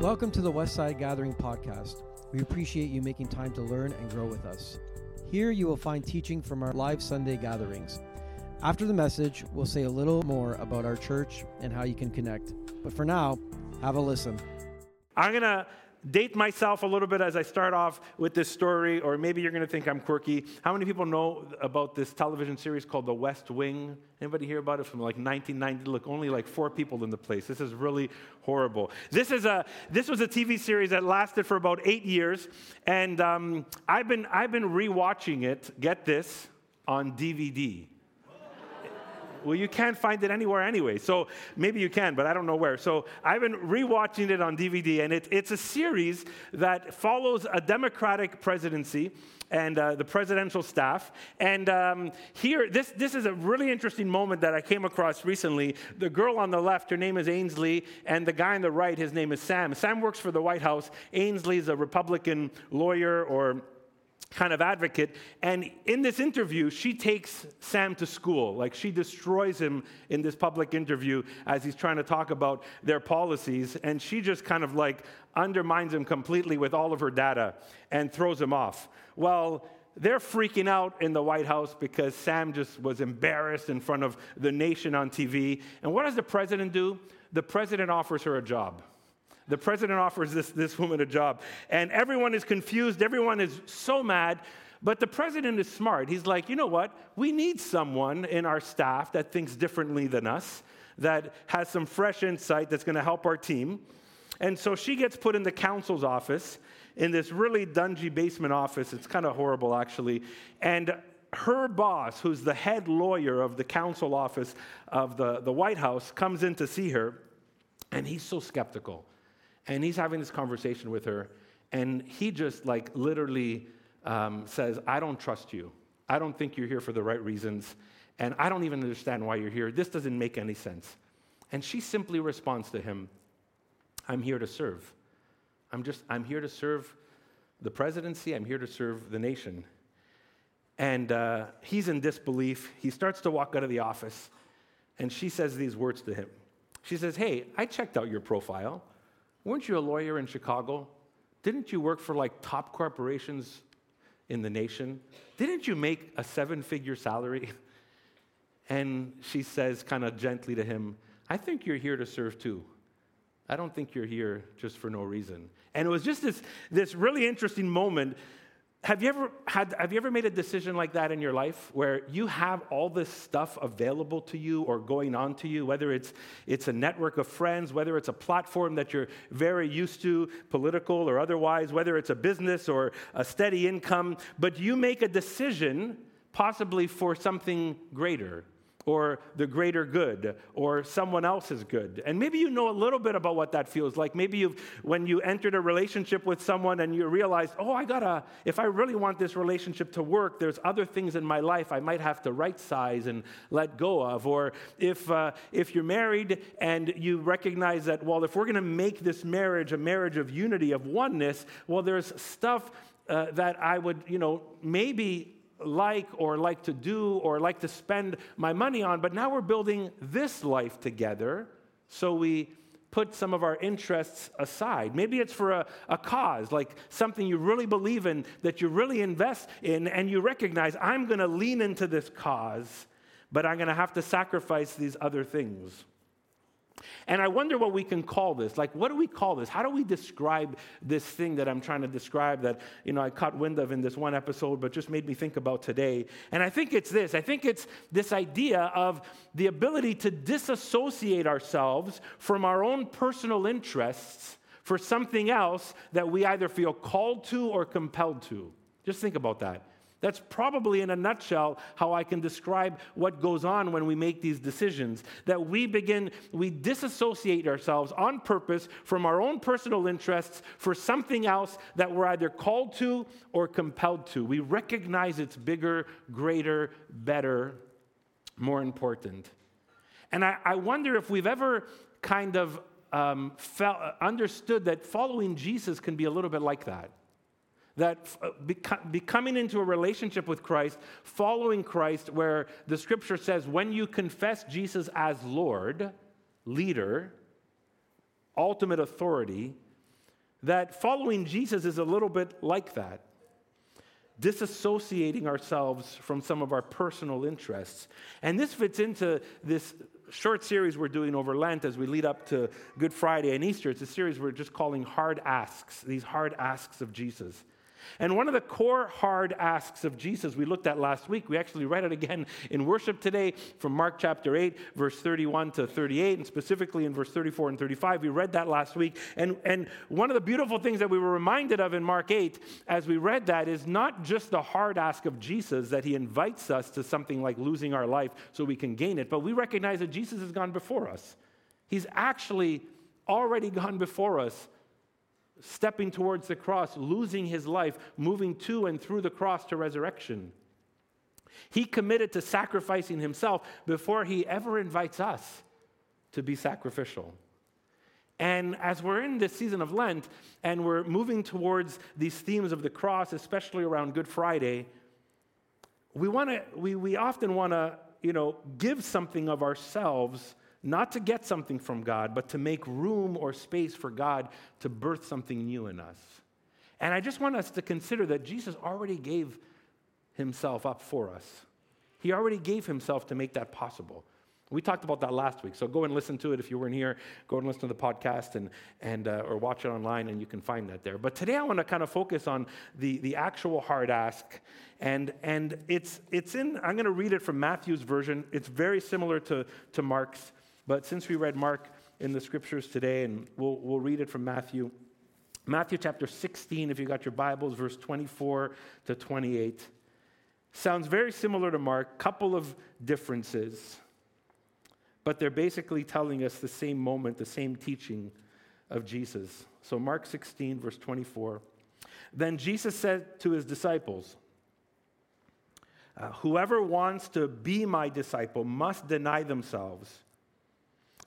Welcome to the Westside Gathering Podcast. We appreciate you making time to learn and grow with us. Here you will find teaching from our live Sunday gatherings. After the message, we'll say a little more about our church and how you can connect. But for now, have a listen. I'm going to date myself a little bit as I start off with this story, or maybe you're going to think I'm quirky. How many people know about this television series called The West Wing? Anybody hear about it from like 1990? Look, only like four people in the place. This is really horrible. This is a this was a TV series that lasted for about eight years, and um, I've been I've been rewatching it. Get this on DVD. Well, you can't find it anywhere anyway. So maybe you can, but I don't know where. So I've been rewatching it on DVD, and it, it's a series that follows a Democratic presidency and uh, the presidential staff. And um, here, this, this is a really interesting moment that I came across recently. The girl on the left, her name is Ainsley, and the guy on the right, his name is Sam. Sam works for the White House. Ainsley is a Republican lawyer or kind of advocate. And in this interview, she takes Sam to school. Like she destroys him in this public interview as he's trying to talk about their policies. And she just kind of like undermines him completely with all of her data and throws him off. Well, they're freaking out in the White House because Sam just was embarrassed in front of the nation on TV. And what does the president do? The president offers her a job. The president offers this, this woman a job, and everyone is confused. Everyone is so mad. But the president is smart. He's like, you know what? We need someone in our staff that thinks differently than us, that has some fresh insight that's going to help our team. And so she gets put in the counsel's office in this really dungy basement office. It's kind of horrible, actually. And her boss, who's the head lawyer of the counsel office of the, the White House, comes in to see her, and he's so skeptical. And he's having this conversation with her, and he just like literally um, says, I don't trust you. I don't think you're here for the right reasons, and I don't even understand why you're here. This doesn't make any sense. And she simply responds to him, I'm here to serve. I'm just, I'm here to serve the presidency, I'm here to serve the nation. And uh, he's in disbelief. He starts to walk out of the office, and she says these words to him. She says, Hey, I checked out your profile. Weren't you a lawyer in Chicago? Didn't you work for like top corporations in the nation? Didn't you make a seven figure salary? And she says, kind of gently to him, I think you're here to serve too. I don't think you're here just for no reason. And it was just this, this really interesting moment have you ever had have you ever made a decision like that in your life where you have all this stuff available to you or going on to you whether it's it's a network of friends whether it's a platform that you're very used to political or otherwise whether it's a business or a steady income but you make a decision possibly for something greater or the greater good or someone else's good. And maybe you know a little bit about what that feels like. Maybe you've, when you entered a relationship with someone and you realized, oh, I gotta, if I really want this relationship to work, there's other things in my life I might have to right size and let go of. Or if, uh, if you're married and you recognize that, well, if we're gonna make this marriage a marriage of unity, of oneness, well, there's stuff uh, that I would, you know, maybe like or like to do or like to spend my money on, but now we're building this life together. So we put some of our interests aside. Maybe it's for a, a cause, like something you really believe in, that you really invest in, and you recognize, I'm going to lean into this cause, but I'm going to have to sacrifice these other things. And I wonder what we can call this. Like, what do we call this? How do we describe this thing that I'm trying to describe that, you know, I caught wind of in this one episode, but just made me think about today? And I think it's this I think it's this idea of the ability to disassociate ourselves from our own personal interests for something else that we either feel called to or compelled to. Just think about that. That's probably, in a nutshell, how I can describe what goes on when we make these decisions. That we begin, we disassociate ourselves on purpose from our own personal interests for something else that we're either called to or compelled to. We recognize it's bigger, greater, better, more important. And I, I wonder if we've ever kind of um, felt, understood that following Jesus can be a little bit like that that uh, becoming into a relationship with Christ, following Christ, where the scripture says, when you confess Jesus as Lord, leader, ultimate authority, that following Jesus is a little bit like that disassociating ourselves from some of our personal interests. And this fits into this short series we're doing over Lent as we lead up to Good Friday and Easter. It's a series we're just calling Hard Asks, these hard asks of Jesus. And one of the core hard asks of Jesus we looked at last week, we actually read it again in worship today from Mark chapter 8, verse 31 to 38, and specifically in verse 34 and 35. We read that last week. And, and one of the beautiful things that we were reminded of in Mark 8 as we read that is not just the hard ask of Jesus that he invites us to something like losing our life so we can gain it, but we recognize that Jesus has gone before us. He's actually already gone before us stepping towards the cross, losing his life, moving to and through the cross to resurrection. He committed to sacrificing himself before he ever invites us to be sacrificial. And as we're in this season of Lent and we're moving towards these themes of the cross, especially around Good Friday, we, wanna, we, we often want to you know, give something of ourselves not to get something from God, but to make room or space for God to birth something new in us. And I just want us to consider that Jesus already gave himself up for us. He already gave himself to make that possible. We talked about that last week, so go and listen to it if you weren't here. Go and listen to the podcast and, and, uh, or watch it online, and you can find that there. But today I want to kind of focus on the, the actual hard ask. And, and it's, it's in, I'm going to read it from Matthew's version. It's very similar to, to Mark's. But since we read Mark in the scriptures today, and we'll, we'll read it from Matthew, Matthew chapter 16, if you got your Bibles, verse 24 to 28. Sounds very similar to Mark, couple of differences, but they're basically telling us the same moment, the same teaching of Jesus. So, Mark 16, verse 24. Then Jesus said to his disciples, uh, Whoever wants to be my disciple must deny themselves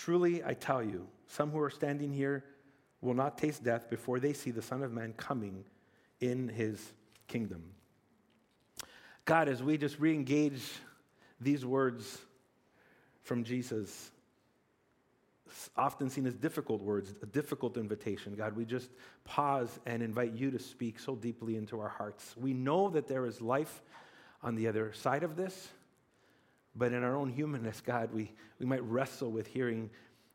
Truly, I tell you, some who are standing here will not taste death before they see the Son of Man coming in his kingdom. God, as we just re engage these words from Jesus, often seen as difficult words, a difficult invitation, God, we just pause and invite you to speak so deeply into our hearts. We know that there is life on the other side of this. But in our own humanness, God, we, we might wrestle with hearing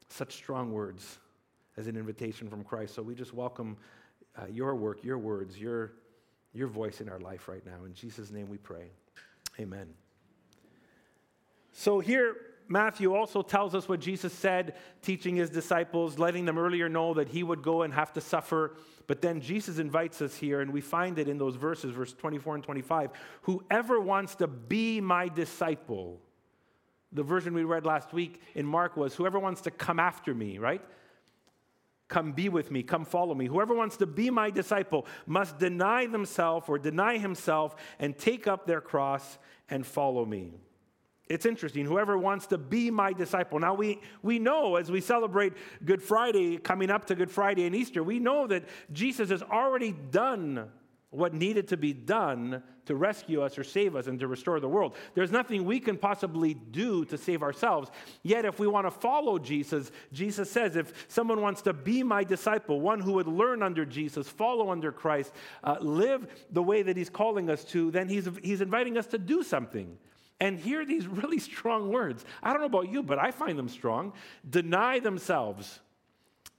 such strong words as an invitation from Christ. So we just welcome uh, your work, your words, your, your voice in our life right now. In Jesus' name we pray. Amen. So here, Matthew also tells us what Jesus said, teaching his disciples, letting them earlier know that he would go and have to suffer. But then Jesus invites us here, and we find it in those verses, verse 24 and 25. Whoever wants to be my disciple, the version we read last week in Mark was whoever wants to come after me, right? Come be with me, come follow me. Whoever wants to be my disciple must deny themselves or deny himself and take up their cross and follow me. It's interesting. Whoever wants to be my disciple. Now, we, we know as we celebrate Good Friday, coming up to Good Friday and Easter, we know that Jesus has already done what needed to be done to rescue us or save us and to restore the world. There's nothing we can possibly do to save ourselves. Yet, if we want to follow Jesus, Jesus says, if someone wants to be my disciple, one who would learn under Jesus, follow under Christ, uh, live the way that he's calling us to, then he's, he's inviting us to do something. And hear these really strong words. I don't know about you, but I find them strong. Deny themselves,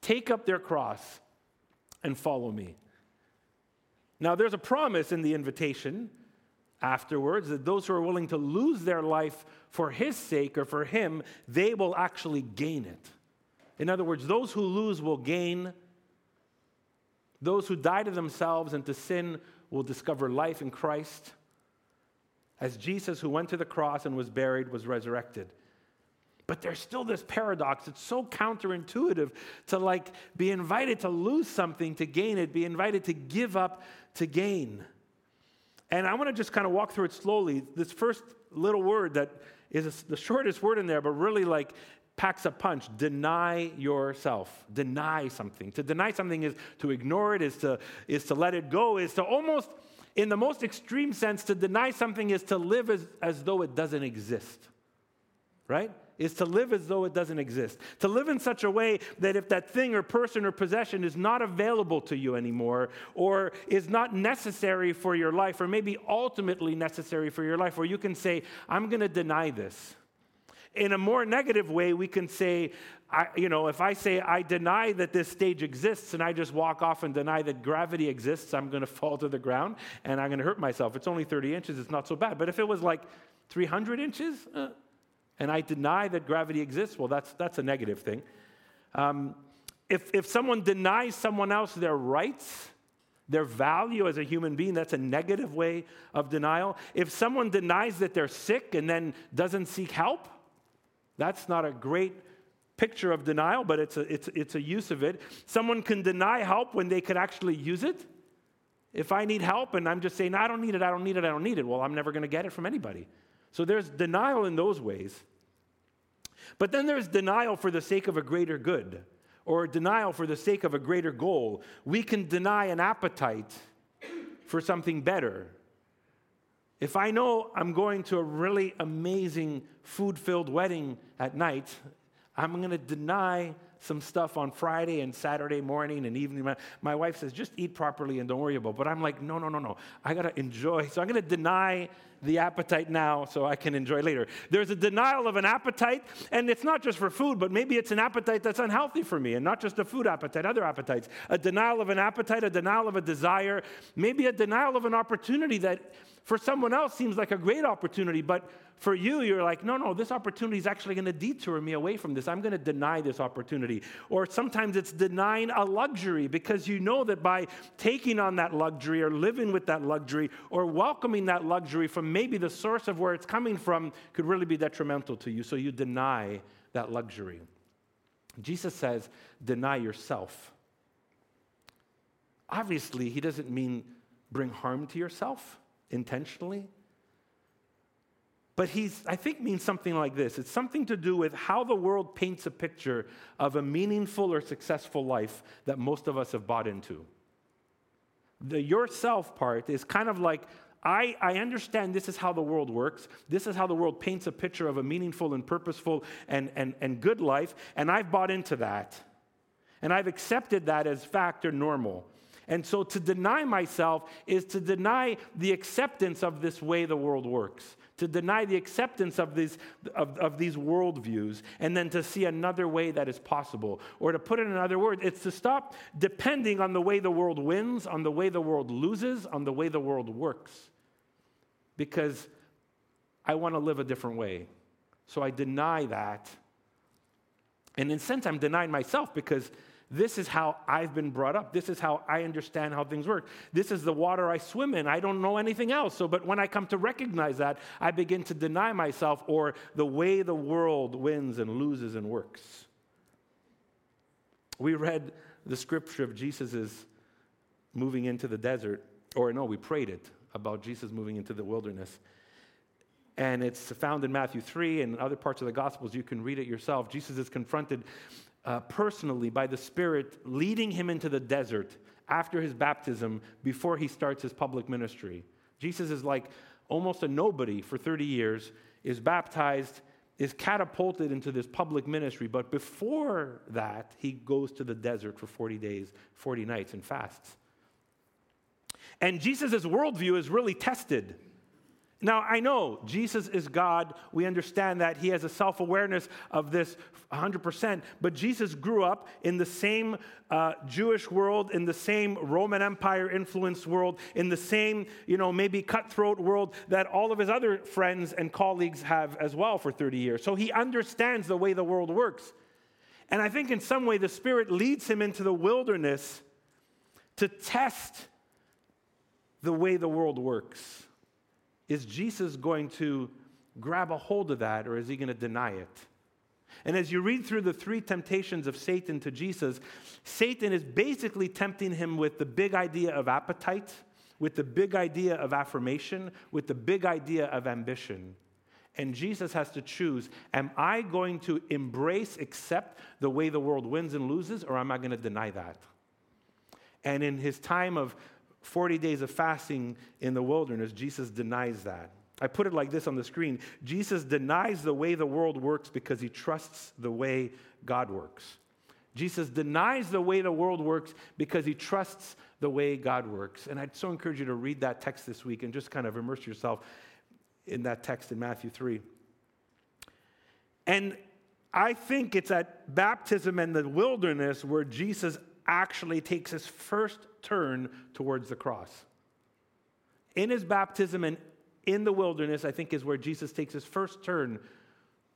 take up their cross, and follow me. Now, there's a promise in the invitation afterwards that those who are willing to lose their life for his sake or for him, they will actually gain it. In other words, those who lose will gain. Those who die to themselves and to sin will discover life in Christ. As Jesus, who went to the cross and was buried, was resurrected. But there's still this paradox. It's so counterintuitive to like be invited to lose something to gain it, be invited to give up to gain. And I want to just kind of walk through it slowly. This first little word that is the shortest word in there, but really like packs a punch. Deny yourself. Deny something. To deny something is to ignore it, is to, is to let it go, is to almost, in the most extreme sense, to deny something is to live as, as though it doesn't exist. Right? Is to live as though it doesn't exist. To live in such a way that if that thing or person or possession is not available to you anymore, or is not necessary for your life, or maybe ultimately necessary for your life, where you can say, I'm going to deny this in a more negative way, we can say, I, you know, if I say I deny that this stage exists and I just walk off and deny that gravity exists, I'm going to fall to the ground and I'm going to hurt myself. It's only 30 inches, it's not so bad. But if it was like 300 inches uh, and I deny that gravity exists, well, that's, that's a negative thing. Um, if, if someone denies someone else their rights, their value as a human being, that's a negative way of denial. If someone denies that they're sick and then doesn't seek help, that's not a great picture of denial, but it's a, it's, it's a use of it. Someone can deny help when they could actually use it. If I need help and I'm just saying, I don't need it, I don't need it, I don't need it, well, I'm never going to get it from anybody. So there's denial in those ways. But then there's denial for the sake of a greater good or denial for the sake of a greater goal. We can deny an appetite for something better. If I know I'm going to a really amazing food filled wedding at night, I'm going to deny some stuff on Friday and Saturday morning and evening. My, my wife says, just eat properly and don't worry about it. But I'm like, no, no, no, no. I got to enjoy. So I'm going to deny the appetite now so I can enjoy later. There's a denial of an appetite, and it's not just for food, but maybe it's an appetite that's unhealthy for me, and not just a food appetite, other appetites. A denial of an appetite, a denial of a desire, maybe a denial of an opportunity that for someone else seems like a great opportunity, but for you, you're like, no, no, this opportunity is actually going to detour me away from this. I'm going to deny this opportunity. Or sometimes it's denying a luxury because you know that by taking on that luxury or living with that luxury or welcoming that luxury from maybe the source of where it's coming from could really be detrimental to you. So you deny that luxury. Jesus says, deny yourself. Obviously, he doesn't mean bring harm to yourself intentionally. But he's, I think, means something like this it's something to do with how the world paints a picture of a meaningful or successful life that most of us have bought into. The yourself part is kind of like I, I, understand this is how the world works. This is how the world paints a picture of a meaningful and purposeful and, and, and good life, and I've bought into that. And I've accepted that as fact or normal. And so to deny myself is to deny the acceptance of this way the world works, to deny the acceptance of these, of, of these worldviews, and then to see another way that is possible. Or to put it in another word, it's to stop depending on the way the world wins, on the way the world loses, on the way the world works. Because I want to live a different way. So I deny that. And in a sense, I'm denying myself because this is how I've been brought up. This is how I understand how things work. This is the water I swim in. I don't know anything else. So, but when I come to recognize that, I begin to deny myself or the way the world wins and loses and works. We read the scripture of Jesus' moving into the desert, or no, we prayed it about Jesus moving into the wilderness. And it's found in Matthew 3 and other parts of the Gospels. You can read it yourself. Jesus is confronted uh, personally by the Spirit leading him into the desert after his baptism before he starts his public ministry. Jesus is like almost a nobody for 30 years, is baptized, is catapulted into this public ministry. But before that, he goes to the desert for 40 days, 40 nights, and fasts. And Jesus' worldview is really tested now, I know Jesus is God. We understand that. He has a self awareness of this 100%. But Jesus grew up in the same uh, Jewish world, in the same Roman Empire influenced world, in the same, you know, maybe cutthroat world that all of his other friends and colleagues have as well for 30 years. So he understands the way the world works. And I think in some way the Spirit leads him into the wilderness to test the way the world works. Is Jesus going to grab a hold of that or is he going to deny it? And as you read through the three temptations of Satan to Jesus, Satan is basically tempting him with the big idea of appetite, with the big idea of affirmation, with the big idea of ambition. And Jesus has to choose Am I going to embrace, accept the way the world wins and loses, or am I going to deny that? And in his time of 40 days of fasting in the wilderness, Jesus denies that. I put it like this on the screen Jesus denies the way the world works because he trusts the way God works. Jesus denies the way the world works because he trusts the way God works. And I'd so encourage you to read that text this week and just kind of immerse yourself in that text in Matthew 3. And I think it's at baptism and the wilderness where Jesus actually takes his first turn towards the cross. In his baptism and in the wilderness, I think, is where Jesus takes his first turn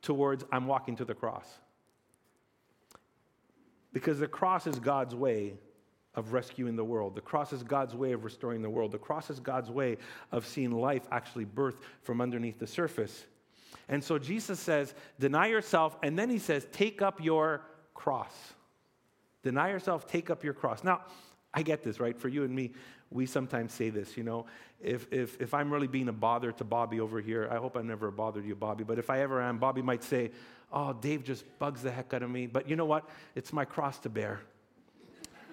towards I'm walking to the cross. Because the cross is God's way of rescuing the world. The cross is God's way of restoring the world. The cross is God's way of seeing life actually birth from underneath the surface. And so Jesus says, Deny yourself, and then he says, Take up your cross. Deny yourself, take up your cross. Now, I get this, right? For you and me, we sometimes say this, you know. If, if, if I'm really being a bother to Bobby over here, I hope I never bothered you, Bobby, but if I ever am, Bobby might say, Oh, Dave just bugs the heck out of me. But you know what? It's my cross to bear.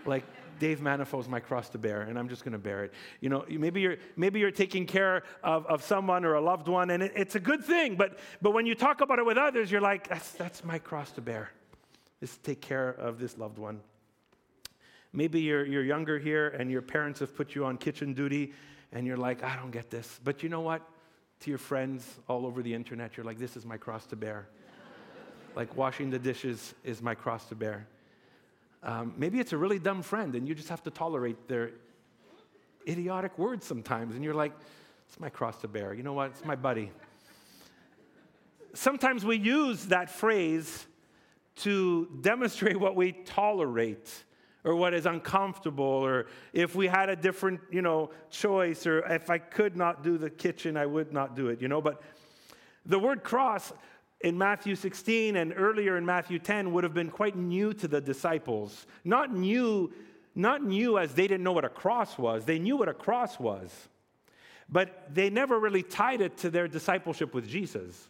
like, Dave Manifold's my cross to bear, and I'm just going to bear it. You know, maybe you're, maybe you're taking care of, of someone or a loved one, and it, it's a good thing, but, but when you talk about it with others, you're like, that's, that's my cross to bear. Is to take care of this loved one. Maybe you're, you're younger here and your parents have put you on kitchen duty and you're like, I don't get this. But you know what? To your friends all over the internet, you're like, this is my cross to bear. like washing the dishes is my cross to bear. Um, maybe it's a really dumb friend and you just have to tolerate their idiotic words sometimes. And you're like, it's my cross to bear. You know what? It's my buddy. Sometimes we use that phrase to demonstrate what we tolerate or what is uncomfortable or if we had a different you know choice or if i could not do the kitchen i would not do it you know? But the word cross in matthew 16 and earlier in matthew 10 would have been quite new to the disciples. Not new not new as they didn't know what a cross was. They knew what a cross was but they never really tied it to their discipleship with jesus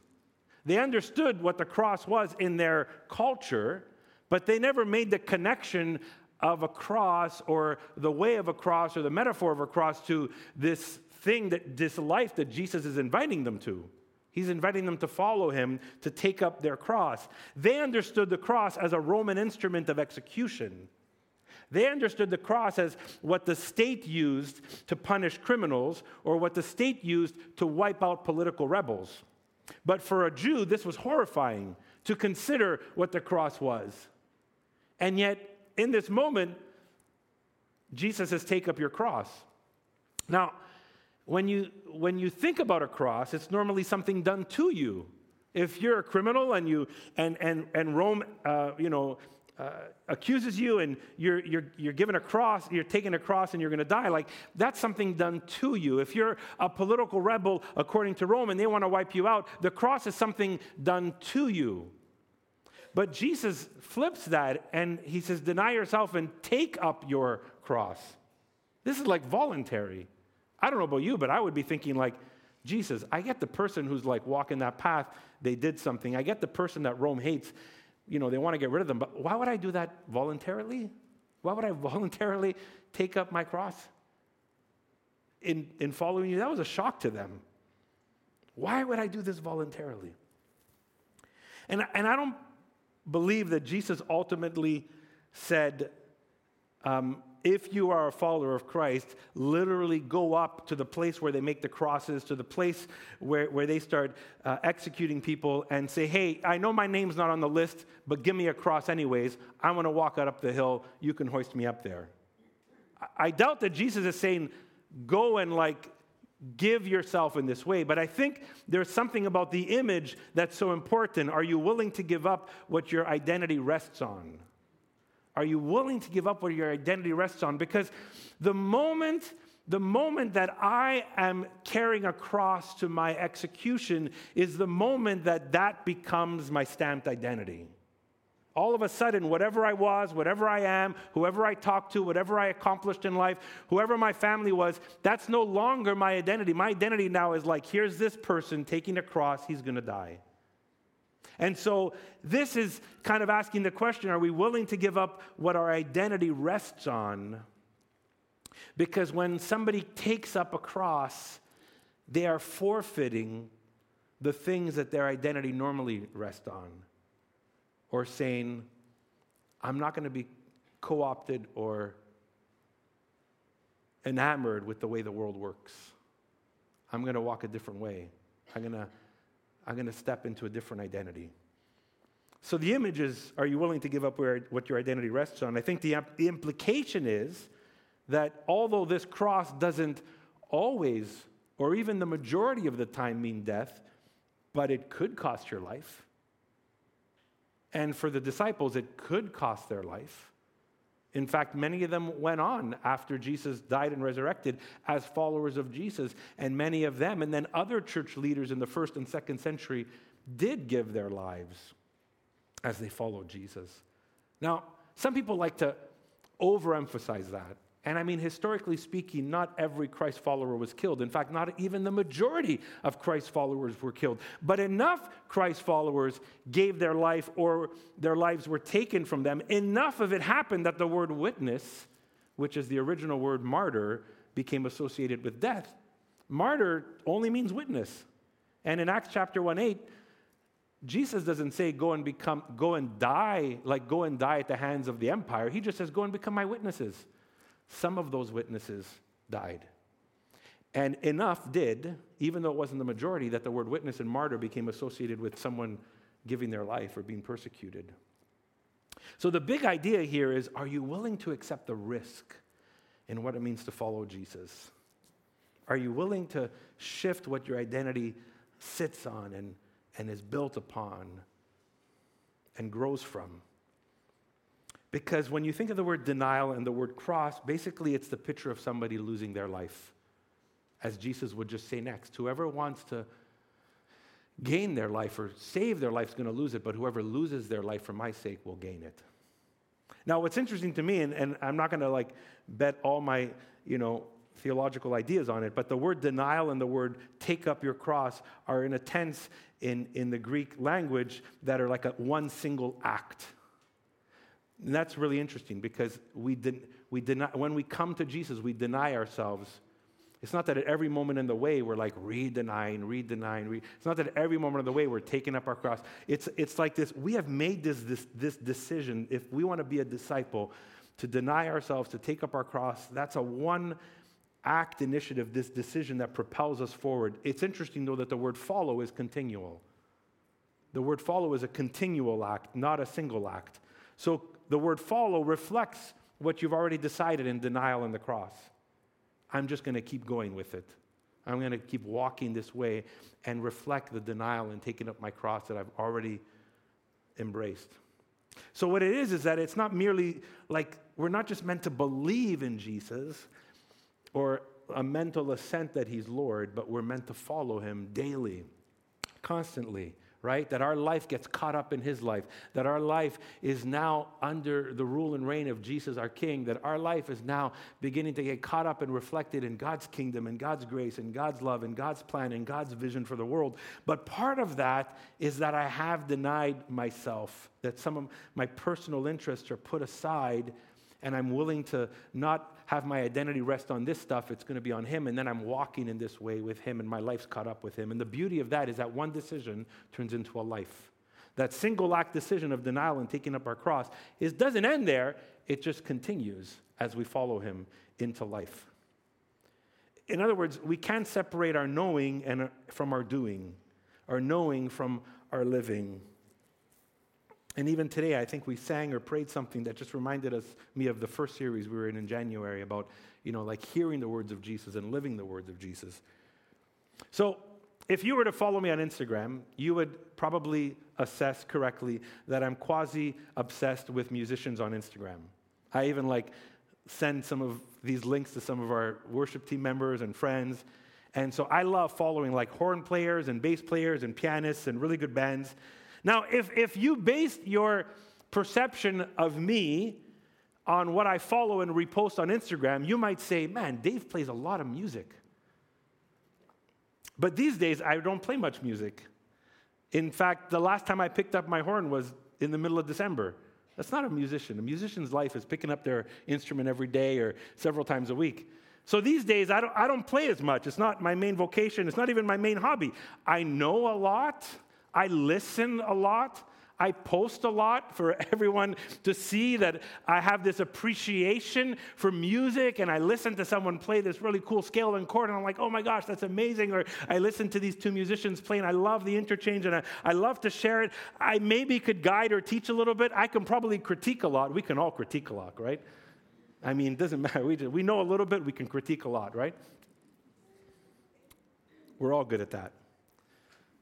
they understood what the cross was in their culture, but they never made the connection of a cross or the way of a cross or the metaphor of a cross to this thing that this life that Jesus is inviting them to. He's inviting them to follow him, to take up their cross. They understood the cross as a Roman instrument of execution. They understood the cross as what the state used to punish criminals or what the state used to wipe out political rebels. But for a Jew, this was horrifying to consider what the cross was. And yet, in this moment, Jesus says, Take up your cross. Now, when you, when you think about a cross, it's normally something done to you. If you're a criminal and, you, and, and, and Rome, uh, you know, uh, accuses you and you're, you're, you're given a cross, you're taking a cross and you're going to die, like that's something done to you. If you're a political rebel according to Rome and they want to wipe you out, the cross is something done to you. But Jesus flips that and he says, Deny yourself and take up your cross. This is like voluntary. I don't know about you, but I would be thinking, like, Jesus, I get the person who's like walking that path, they did something. I get the person that Rome hates you know, they want to get rid of them. But why would I do that voluntarily? Why would I voluntarily take up my cross in, in following you? That was a shock to them. Why would I do this voluntarily? And, and I don't believe that Jesus ultimately said, um, if you are a follower of Christ, literally go up to the place where they make the crosses, to the place where, where they start uh, executing people and say, Hey, I know my name's not on the list, but give me a cross anyways. I want to walk out up the hill. You can hoist me up there. I, I doubt that Jesus is saying, Go and like give yourself in this way. But I think there's something about the image that's so important. Are you willing to give up what your identity rests on? Are you willing to give up what your identity rests on? Because the moment the moment that I am carrying a cross to my execution is the moment that that becomes my stamped identity. all of a sudden, whatever I was, whatever I am, whoever I talked to, whatever I accomplished in life, whoever my family was, that's no longer my identity. My identity now is like, here's this person taking a cross, he's to die. And so, this is kind of asking the question are we willing to give up what our identity rests on? Because when somebody takes up a cross, they are forfeiting the things that their identity normally rests on or saying, I'm not going to be co opted or enamored with the way the world works. I'm going to walk a different way. I'm going to, I'm going to step into a different identity. So the image is are you willing to give up where, what your identity rests on? I think the, the implication is that although this cross doesn't always, or even the majority of the time, mean death, but it could cost your life. And for the disciples, it could cost their life. In fact, many of them went on after Jesus died and resurrected as followers of Jesus. And many of them, and then other church leaders in the first and second century, did give their lives as they followed Jesus. Now, some people like to overemphasize that. And I mean, historically speaking, not every Christ follower was killed. In fact, not even the majority of Christ followers were killed. But enough Christ followers gave their life or their lives were taken from them. Enough of it happened that the word witness, which is the original word martyr, became associated with death. Martyr only means witness. And in Acts chapter 1 8, Jesus doesn't say go and become go and die like go and die at the hands of the empire. He just says go and become my witnesses. Some of those witnesses died. And enough did, even though it wasn't the majority, that the word witness and martyr became associated with someone giving their life or being persecuted. So the big idea here is are you willing to accept the risk in what it means to follow Jesus? Are you willing to shift what your identity sits on and, and is built upon and grows from? Because when you think of the word denial and the word cross, basically it's the picture of somebody losing their life. As Jesus would just say next whoever wants to gain their life or save their life is going to lose it, but whoever loses their life for my sake will gain it. Now, what's interesting to me, and, and I'm not going to like bet all my, you know, theological ideas on it, but the word denial and the word take up your cross are in a tense in, in the Greek language that are like a one single act. And that's really interesting because we, den- we deny, when we come to Jesus, we deny ourselves. It's not that at every moment in the way we're like re-denying, re-denying. Re- it's not that at every moment of the way we're taking up our cross. It's, it's like this. We have made this, this, this decision. If we want to be a disciple, to deny ourselves, to take up our cross, that's a one act initiative, this decision that propels us forward. It's interesting, though, that the word follow is continual. The word follow is a continual act, not a single act. So the word follow reflects what you've already decided in denial and the cross. I'm just going to keep going with it. I'm going to keep walking this way and reflect the denial and taking up my cross that I've already embraced. So, what it is, is that it's not merely like we're not just meant to believe in Jesus or a mental assent that he's Lord, but we're meant to follow him daily, constantly right? That our life gets caught up in his life, that our life is now under the rule and reign of Jesus, our King, that our life is now beginning to get caught up and reflected in God's kingdom and God's grace and God's love and God's plan and God's vision for the world. But part of that is that I have denied myself, that some of my personal interests are put aside and I'm willing to not have my identity rest on this stuff, it's going to be on Him. And then I'm walking in this way with Him, and my life's caught up with Him. And the beauty of that is that one decision turns into a life. That single act decision of denial and taking up our cross doesn't end there, it just continues as we follow Him into life. In other words, we can't separate our knowing and, uh, from our doing, our knowing from our living. And even today, I think we sang or prayed something that just reminded us, me of the first series we were in in January about, you know, like hearing the words of Jesus and living the words of Jesus. So, if you were to follow me on Instagram, you would probably assess correctly that I'm quasi obsessed with musicians on Instagram. I even like send some of these links to some of our worship team members and friends. And so I love following like horn players and bass players and pianists and really good bands. Now, if, if you based your perception of me on what I follow and repost on Instagram, you might say, man, Dave plays a lot of music. But these days, I don't play much music. In fact, the last time I picked up my horn was in the middle of December. That's not a musician. A musician's life is picking up their instrument every day or several times a week. So these days, I don't, I don't play as much. It's not my main vocation. It's not even my main hobby. I know a lot. I listen a lot. I post a lot for everyone to see that I have this appreciation for music, and I listen to someone play this really cool scale and chord, and I'm like, oh my gosh, that's amazing. Or I listen to these two musicians play, and I love the interchange, and I, I love to share it. I maybe could guide or teach a little bit. I can probably critique a lot. We can all critique a lot, right? I mean, it doesn't matter. We, just, we know a little bit, we can critique a lot, right? We're all good at that.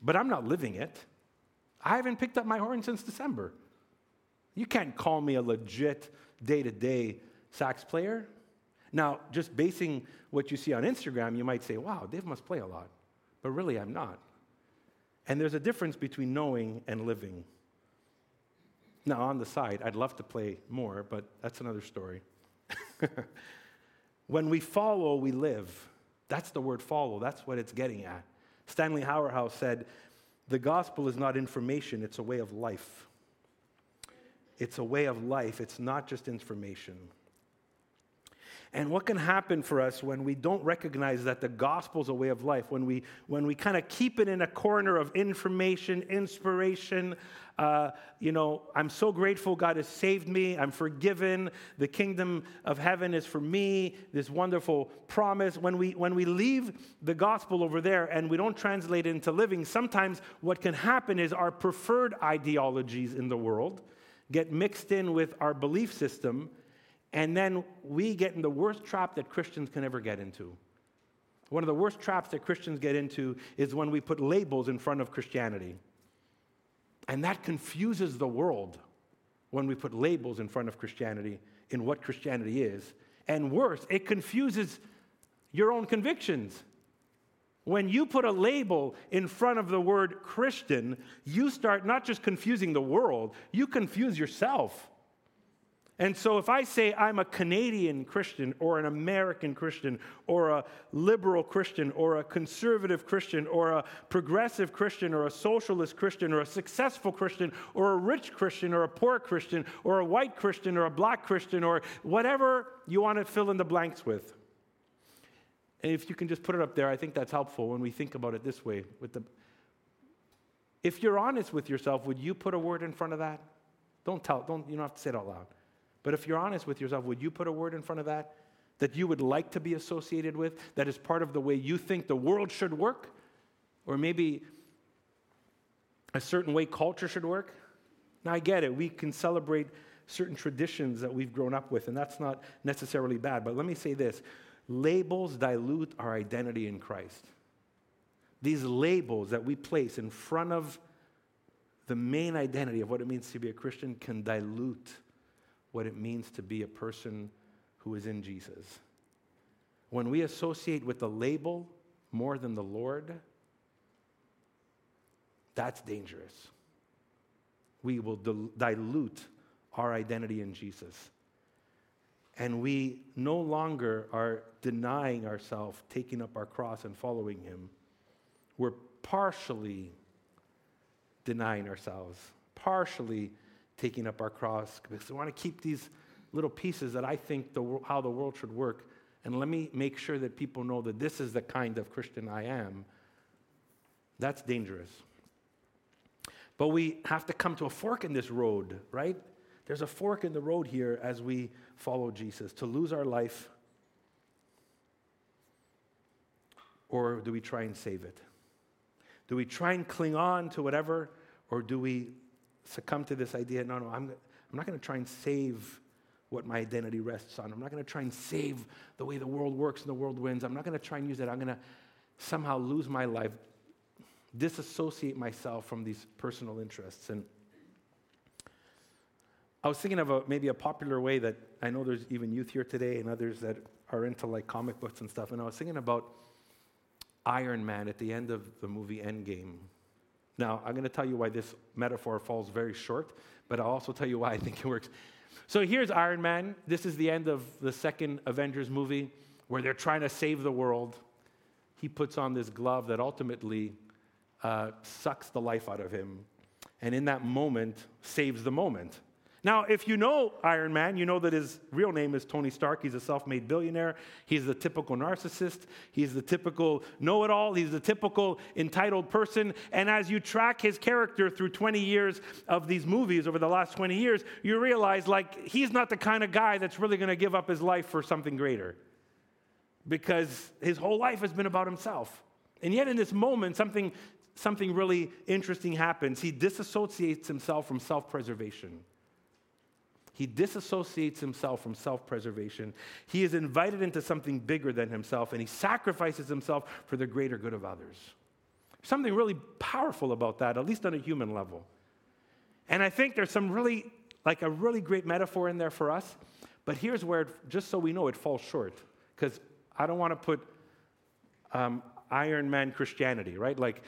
But I'm not living it. I haven't picked up my horn since December. You can't call me a legit day to day sax player. Now, just basing what you see on Instagram, you might say, wow, Dave must play a lot. But really, I'm not. And there's a difference between knowing and living. Now, on the side, I'd love to play more, but that's another story. when we follow, we live. That's the word follow. That's what it's getting at. Stanley Hauerwas said, the gospel is not information, it's a way of life. It's a way of life, it's not just information. And what can happen for us when we don't recognize that the gospel is a way of life, when we, when we kind of keep it in a corner of information, inspiration, uh, you know, I'm so grateful God has saved me, I'm forgiven, the kingdom of heaven is for me, this wonderful promise. When we, when we leave the gospel over there and we don't translate it into living, sometimes what can happen is our preferred ideologies in the world get mixed in with our belief system and then we get in the worst trap that Christians can ever get into. One of the worst traps that Christians get into is when we put labels in front of Christianity. And that confuses the world when we put labels in front of Christianity in what Christianity is. And worse, it confuses your own convictions. When you put a label in front of the word Christian, you start not just confusing the world, you confuse yourself. And so, if I say I'm a Canadian Christian or an American Christian or a liberal Christian or a conservative Christian or a progressive Christian or a socialist Christian or a successful Christian or a rich Christian or a poor Christian or a white Christian or a black Christian or whatever you want to fill in the blanks with. And if you can just put it up there, I think that's helpful when we think about it this way. With the, if you're honest with yourself, would you put a word in front of that? Don't tell, don't, you don't have to say it out loud. But if you're honest with yourself, would you put a word in front of that that you would like to be associated with, that is part of the way you think the world should work? Or maybe a certain way culture should work? Now, I get it. We can celebrate certain traditions that we've grown up with, and that's not necessarily bad. But let me say this labels dilute our identity in Christ. These labels that we place in front of the main identity of what it means to be a Christian can dilute what it means to be a person who is in Jesus. When we associate with the label more than the Lord, that's dangerous. We will dilute our identity in Jesus. And we no longer are denying ourselves, taking up our cross and following Him. We're partially denying ourselves, partially taking up our cross because we want to keep these little pieces that I think the, how the world should work. And let me make sure that people know that this is the kind of Christian I am. That's dangerous. But we have to come to a fork in this road, right? There's a fork in the road here as we follow Jesus. To lose our life, or do we try and save it? Do we try and cling on to whatever, or do we succumb to this idea no, no, I'm, I'm not going to try and save what my identity rests on. I'm not going to try and save the way the world works and the world wins. I'm not going to try and use that. I'm going to somehow lose my life, disassociate myself from these personal interests. And I was thinking of a, maybe a popular way that I know there's even youth here today and others that are into like comic books and stuff. And I was thinking about Iron Man at the end of the movie Endgame Now, I'm going to tell you why this metaphor falls very short, but I'll also tell you why I think it works. So here's Iron Man. This is the end of the second Avengers movie where they're trying to save the world. He puts on this glove that ultimately uh, sucks the life out of him, and in that moment, saves the moment. Now, if you know Iron Man, you know that his real name is Tony Stark. He's a self made billionaire. He's the typical narcissist. He's the typical know it all. He's the typical entitled person. And as you track his character through 20 years of these movies over the last 20 years, you realize like he's not the kind of guy that's really going to give up his life for something greater because his whole life has been about himself. And yet, in this moment, something, something really interesting happens. He disassociates himself from self preservation. He disassociates himself from self preservation. He is invited into something bigger than himself, and he sacrifices himself for the greater good of others. Something really powerful about that, at least on a human level. And I think there's some really, like a really great metaphor in there for us. But here's where, it, just so we know, it falls short. Because I don't want to put um, Iron Man Christianity, right? Like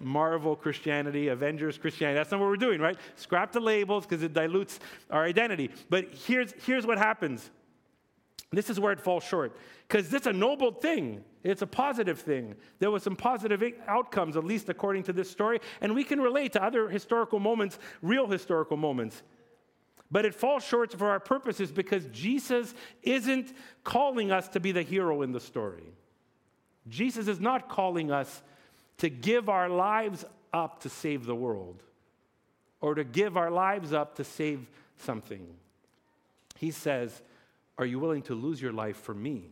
Marvel Christianity, Avengers Christianity. That's not what we're doing, right? Scrap the labels because it dilutes our identity. But here's, here's what happens. This is where it falls short. Because it's a noble thing. It's a positive thing. There was some positive outcomes, at least according to this story. And we can relate to other historical moments, real historical moments. But it falls short for our purposes because Jesus isn't calling us to be the hero in the story. Jesus is not calling us to give our lives up to save the world or to give our lives up to save something. He says, Are you willing to lose your life for me?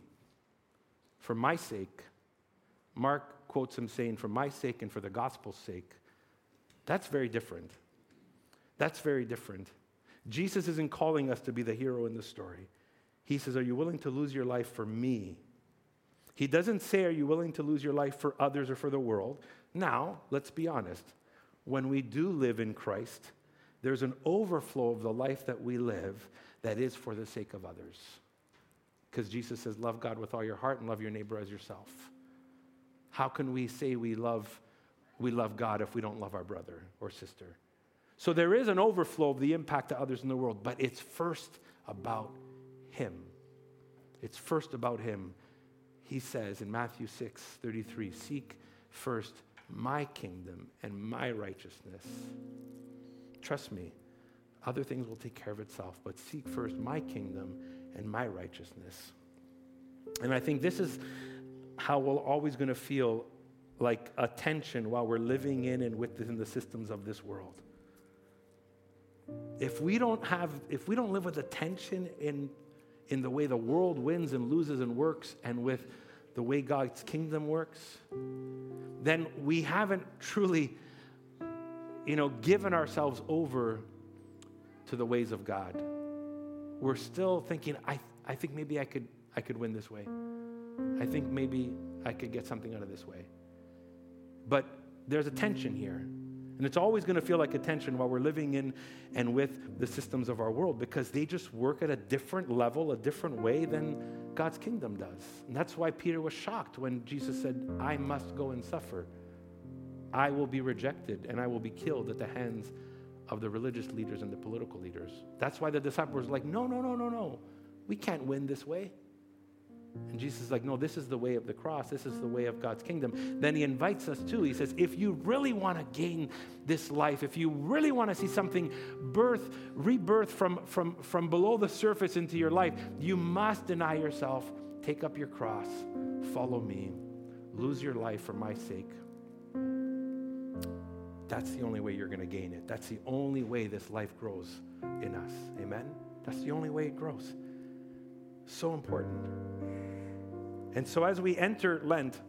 For my sake? Mark quotes him saying, For my sake and for the gospel's sake. That's very different. That's very different. Jesus isn't calling us to be the hero in the story. He says, Are you willing to lose your life for me? He doesn't say, Are you willing to lose your life for others or for the world? Now, let's be honest. When we do live in Christ, there's an overflow of the life that we live that is for the sake of others. Because Jesus says, Love God with all your heart and love your neighbor as yourself. How can we say we love, we love God if we don't love our brother or sister? So there is an overflow of the impact to others in the world, but it's first about Him. It's first about Him he says in Matthew 6 33, Seek first my kingdom and my righteousness. Trust me, other things will take care of itself, but seek first my kingdom and my righteousness. And I think this is how we're always going to feel like a tension while we're living in and within the systems of this world. If we don't have, if we don't live with a tension in in the way the world wins and loses and works and with the way God's kingdom works, then we haven't truly, you know, given ourselves over to the ways of God. We're still thinking, I, I think maybe I could, I could win this way. I think maybe I could get something out of this way. But there's a tension here. And it's always going to feel like a tension while we're living in and with the systems of our world because they just work at a different level, a different way than God's kingdom does. And that's why Peter was shocked when Jesus said, I must go and suffer. I will be rejected and I will be killed at the hands of the religious leaders and the political leaders. That's why the disciples were like, No, no, no, no, no. We can't win this way. And Jesus is like, no, this is the way of the cross. This is the way of God's kingdom. Then he invites us to. He says, if you really want to gain this life, if you really want to see something birth, rebirth from, from, from below the surface into your life, you must deny yourself, take up your cross, follow me, lose your life for my sake. That's the only way you're going to gain it. That's the only way this life grows in us. Amen? That's the only way it grows. So important. And so as we enter Lent,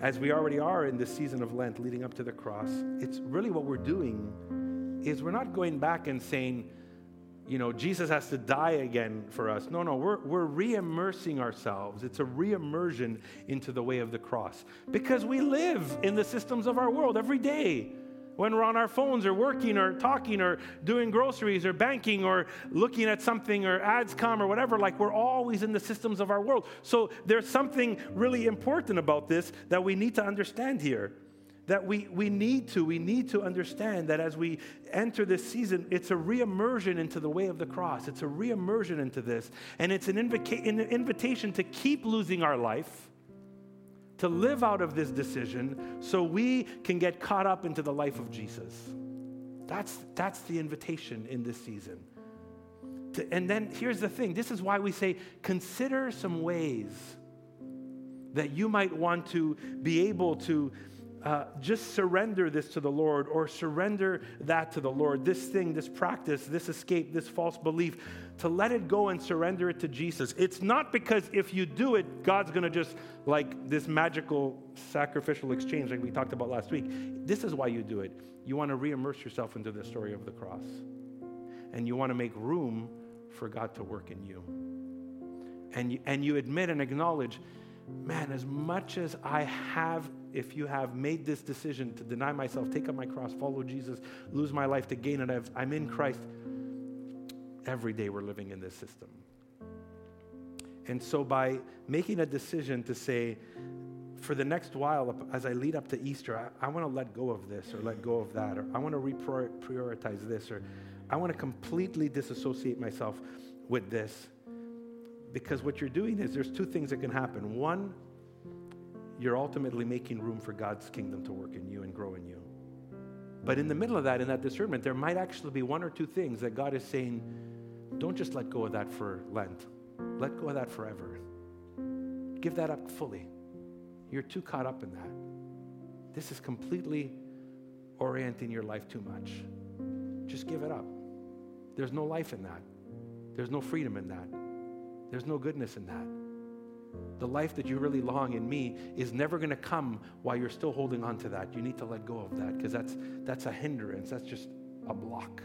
as we already are in this season of Lent leading up to the cross, it's really what we're doing is we're not going back and saying, you know, Jesus has to die again for us. No, no, we're, we're re immersing ourselves. It's a re immersion into the way of the cross because we live in the systems of our world every day when we're on our phones or working or talking or doing groceries or banking or looking at something or ads come or whatever, like we're always in the systems of our world. So there's something really important about this that we need to understand here. that we, we need to we need to understand that as we enter this season it's a re-immersion into the way of the cross it's a re-immersion into this and it's an, invica- an invitation to keep losing our life to live out of this decision so we can get caught up into the life of jesus. That's that's the invitation in this season. To, and then here's the thing. This is why we say consider some ways that you might want to be able to uh, just surrender this to the Lord or surrender that to the Lord, this thing, this practice, this escape, this false belief, to let it go and surrender it to Jesus. It's not because if you do it, God's going to just like this magical sacrificial exchange like we talked about last week. This is why you do it. You want to re immerse yourself into the story of the cross, and you want to make room for God to work in you. And you, and you admit and acknowledge, man, as much as I have if you have made this decision to deny myself, take up my cross, follow Jesus, lose my life to gain it, I've, I'm in Christ, every day we're living in this system. And so, by making a decision to say, for the next while, as I lead up to Easter, I, I want to let go of this or let go of that, or I want to reprioritize this, or I want to completely disassociate myself with this. Because what you're doing is there's two things that can happen. One, you're ultimately making room for God's kingdom to work in you and grow in you. But in the middle of that, in that discernment, there might actually be one or two things that God is saying, don't just let go of that for Lent. Let go of that forever. Give that up fully. You're too caught up in that. This is completely orienting your life too much. Just give it up. There's no life in that. There's no freedom in that. There's no goodness in that. The life that you really long in me is never going to come while you're still holding on to that. You need to let go of that because that's, that's a hindrance. That's just a block.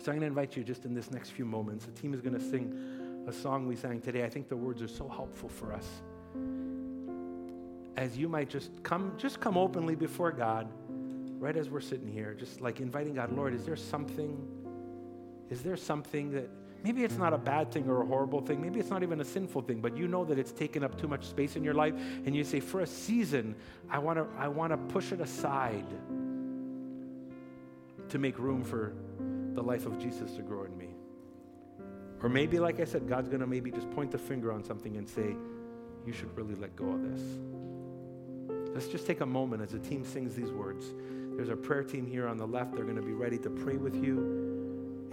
So I'm going to invite you just in this next few moments. The team is going to sing a song we sang today. I think the words are so helpful for us. As you might just come, just come openly before God, right as we're sitting here, just like inviting God, Lord, is there something? Is there something that Maybe it's not a bad thing or a horrible thing. Maybe it's not even a sinful thing, but you know that it's taken up too much space in your life, and you say, for a season, I want to I want to push it aside to make room for the life of Jesus to grow in me. Or maybe, like I said, God's going to maybe just point the finger on something and say, you should really let go of this. Let's just take a moment as the team sings these words. There's a prayer team here on the left. They're going to be ready to pray with you.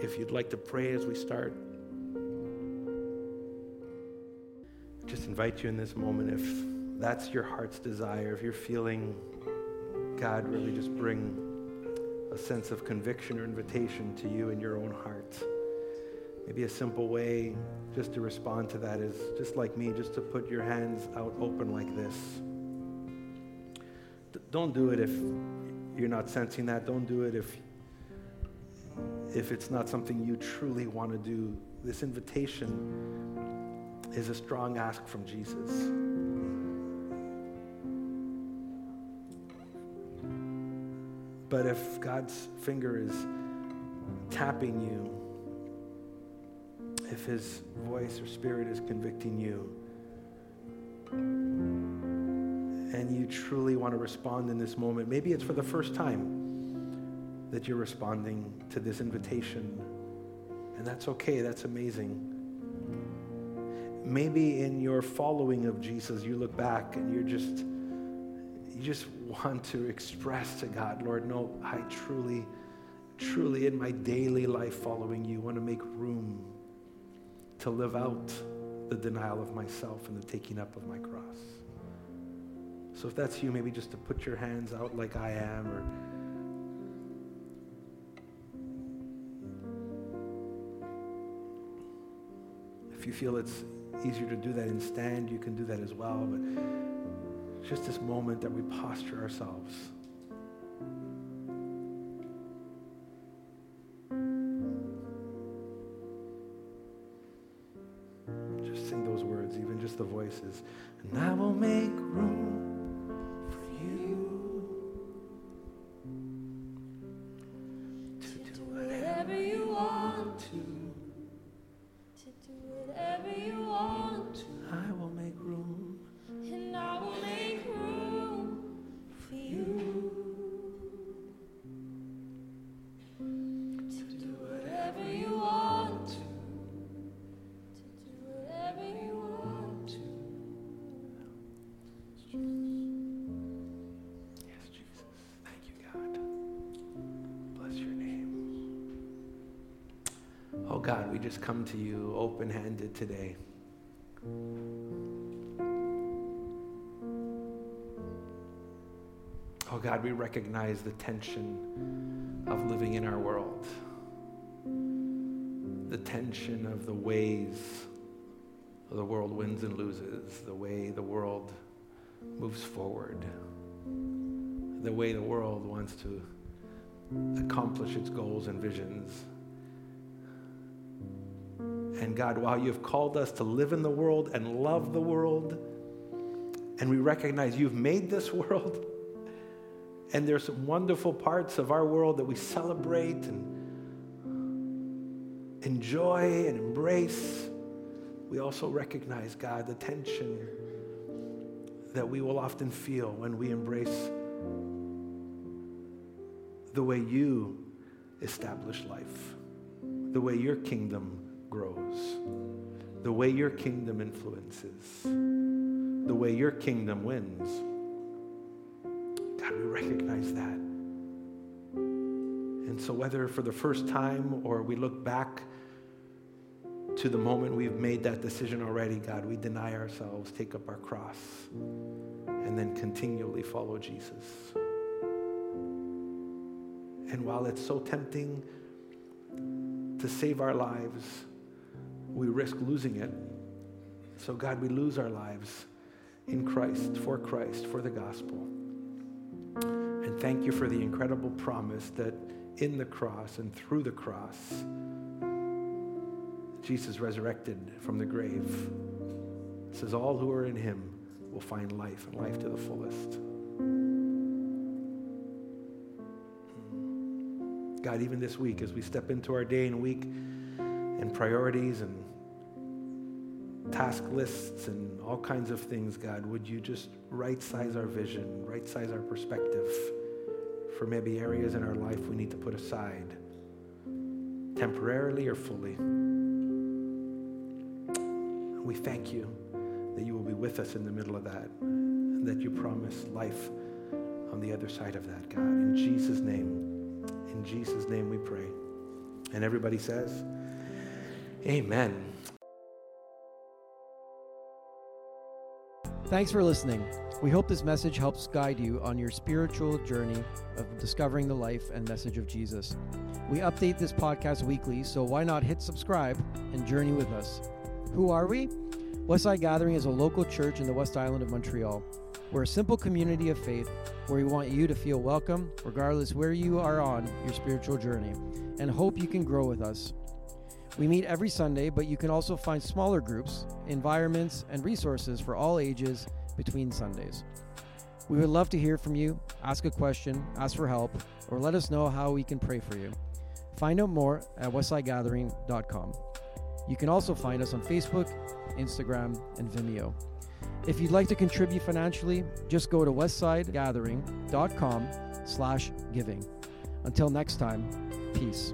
If you'd like to pray as we start, just invite you in this moment if that's your heart's desire, if you're feeling God really just bring a sense of conviction or invitation to you in your own heart. Maybe a simple way just to respond to that is just like me, just to put your hands out open like this. D- don't do it if you're not sensing that. Don't do it if if it's not something you truly want to do, this invitation is a strong ask from Jesus. But if God's finger is tapping you, if his voice or spirit is convicting you, and you truly want to respond in this moment, maybe it's for the first time that you're responding to this invitation. And that's okay, that's amazing. Maybe in your following of Jesus, you look back and you're just, you just want to express to God, Lord, no, I truly, truly in my daily life following you want to make room to live out the denial of myself and the taking up of my cross. So if that's you, maybe just to put your hands out like I am or If you feel it's easier to do that in stand, you can do that as well. But just this moment that we posture ourselves. We just come to you open handed today. Oh God, we recognize the tension of living in our world, the tension of the ways the world wins and loses, the way the world moves forward, the way the world wants to accomplish its goals and visions. God, while you've called us to live in the world and love the world, and we recognize you've made this world, and there's some wonderful parts of our world that we celebrate and enjoy and embrace, we also recognize, God, the tension that we will often feel when we embrace the way you establish life, the way your kingdom grows, the way your kingdom influences, the way your kingdom wins. God, we recognize that. And so, whether for the first time or we look back to the moment we've made that decision already, God, we deny ourselves, take up our cross, and then continually follow Jesus. And while it's so tempting to save our lives, we risk losing it. So, God, we lose our lives in Christ, for Christ, for the gospel. And thank you for the incredible promise that in the cross and through the cross, Jesus resurrected from the grave. It says, All who are in him will find life and life to the fullest. God, even this week, as we step into our day and week and priorities and task lists and all kinds of things, God, would you just right size our vision, right size our perspective for maybe areas in our life we need to put aside, temporarily or fully? We thank you that you will be with us in the middle of that, and that you promise life on the other side of that, God. In Jesus' name. In Jesus' name we pray. And everybody says, Amen. Thanks for listening. We hope this message helps guide you on your spiritual journey of discovering the life and message of Jesus. We update this podcast weekly, so why not hit subscribe and journey with us? Who are we? Westside Gathering is a local church in the West Island of Montreal. We're a simple community of faith where we want you to feel welcome regardless where you are on your spiritual journey and hope you can grow with us. We meet every Sunday, but you can also find smaller groups, environments, and resources for all ages between Sundays. We would love to hear from you, ask a question, ask for help, or let us know how we can pray for you. Find out more at westsidegathering.com. You can also find us on Facebook, Instagram, and Vimeo. If you'd like to contribute financially, just go to westsidegathering.com slash giving. Until next time, peace.